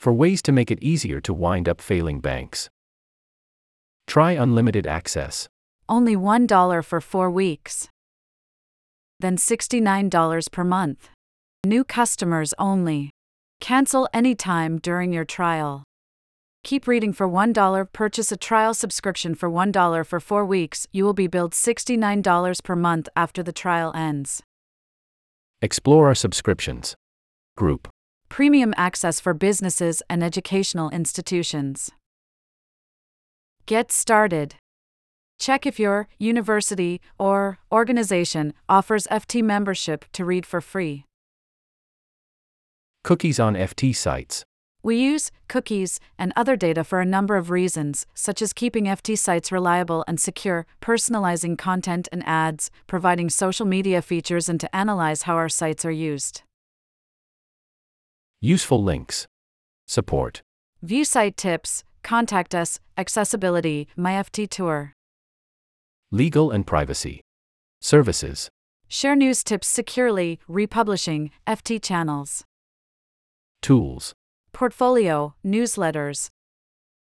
Four ways to make it easier to wind up failing banks. Try unlimited access. Only $1 for four weeks. Then $69 per month. New customers only. Cancel anytime during your trial. Keep reading for $1. Purchase a trial subscription for $1 for four weeks. You will be billed $69 per month after the trial ends. Explore our subscriptions. Group. Premium access for businesses and educational institutions. Get started. Check if your university or organization offers FT membership to read for free. Cookies on FT sites. We use cookies and other data for a number of reasons, such as keeping FT sites reliable and secure, personalizing content and ads, providing social media features, and to analyze how our sites are used. Useful links. Support. View site tips, contact us, accessibility, MyFT Tour. Legal and privacy. Services. Share news tips securely, republishing, FT channels. Tools. Portfolio, newsletters.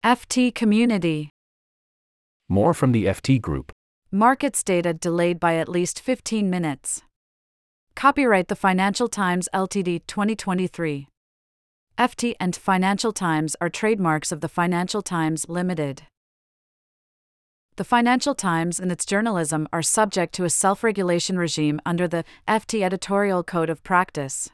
FT Community. More from the FT Group. Markets data delayed by at least 15 minutes. Copyright The Financial Times Ltd 2023. FT and Financial Times are trademarks of the Financial Times Limited. The Financial Times and its journalism are subject to a self regulation regime under the FT Editorial Code of Practice.